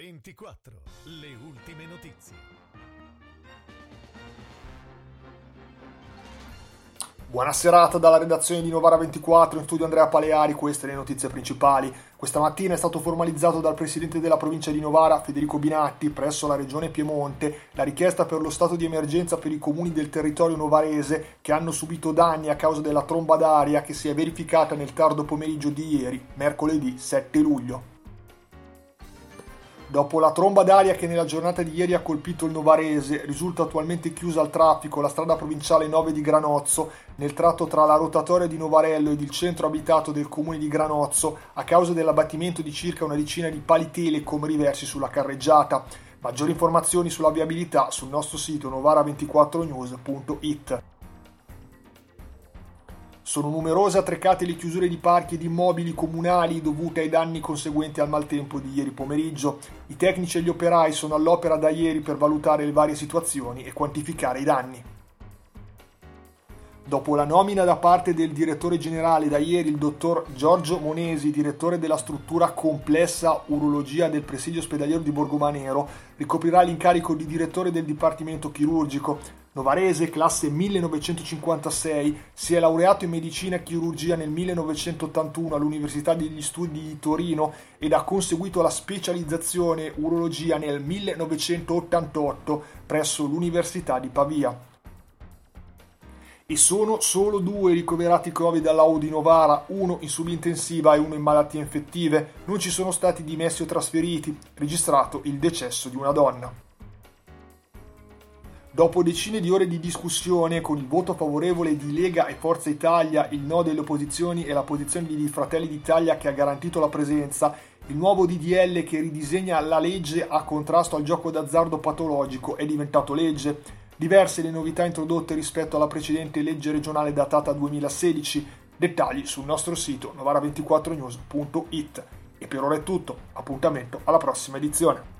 24. Le ultime notizie. Buona serata dalla redazione di Novara 24, in studio Andrea Paleari, queste le notizie principali. Questa mattina è stato formalizzato dal presidente della provincia di Novara, Federico Binatti, presso la regione Piemonte, la richiesta per lo stato di emergenza per i comuni del territorio novarese che hanno subito danni a causa della tromba d'aria che si è verificata nel tardo pomeriggio di ieri, mercoledì 7 luglio. Dopo la tromba d'aria che nella giornata di ieri ha colpito il Novarese, risulta attualmente chiusa al traffico la strada provinciale 9 di Granozzo, nel tratto tra la rotatoria di Novarello ed il centro abitato del comune di Granozzo, a causa dell'abbattimento di circa una decina di pali telecom riversi sulla carreggiata. Maggiori informazioni sulla viabilità sul nostro sito novara24news.it. Sono numerose attreccate le chiusure di parchi e di immobili comunali dovute ai danni conseguenti al maltempo di ieri pomeriggio. I tecnici e gli operai sono all'opera da ieri per valutare le varie situazioni e quantificare i danni. Dopo la nomina da parte del direttore generale da ieri, il dottor Giorgio Monesi, direttore della struttura complessa urologia del presidio ospedaliero di Borgomanero, ricoprirà l'incarico di direttore del dipartimento chirurgico. Novarese, classe 1956, si è laureato in medicina e chirurgia nel 1981 all'Università degli Studi di Torino ed ha conseguito la specializzazione urologia nel 1988 presso l'Università di Pavia e sono solo due ricoverati Covid all'Audi Novara, uno in subintensiva e uno in malattie infettive. Non ci sono stati dimessi o trasferiti, registrato il decesso di una donna. Dopo decine di ore di discussione, con il voto favorevole di Lega e Forza Italia, il no delle opposizioni e la posizione di Fratelli d'Italia che ha garantito la presenza, il nuovo DDL che ridisegna la legge a contrasto al gioco d'azzardo patologico è diventato legge. Diverse le novità introdotte rispetto alla precedente legge regionale datata 2016. Dettagli sul nostro sito novara24news.it. E per ora è tutto, appuntamento alla prossima edizione.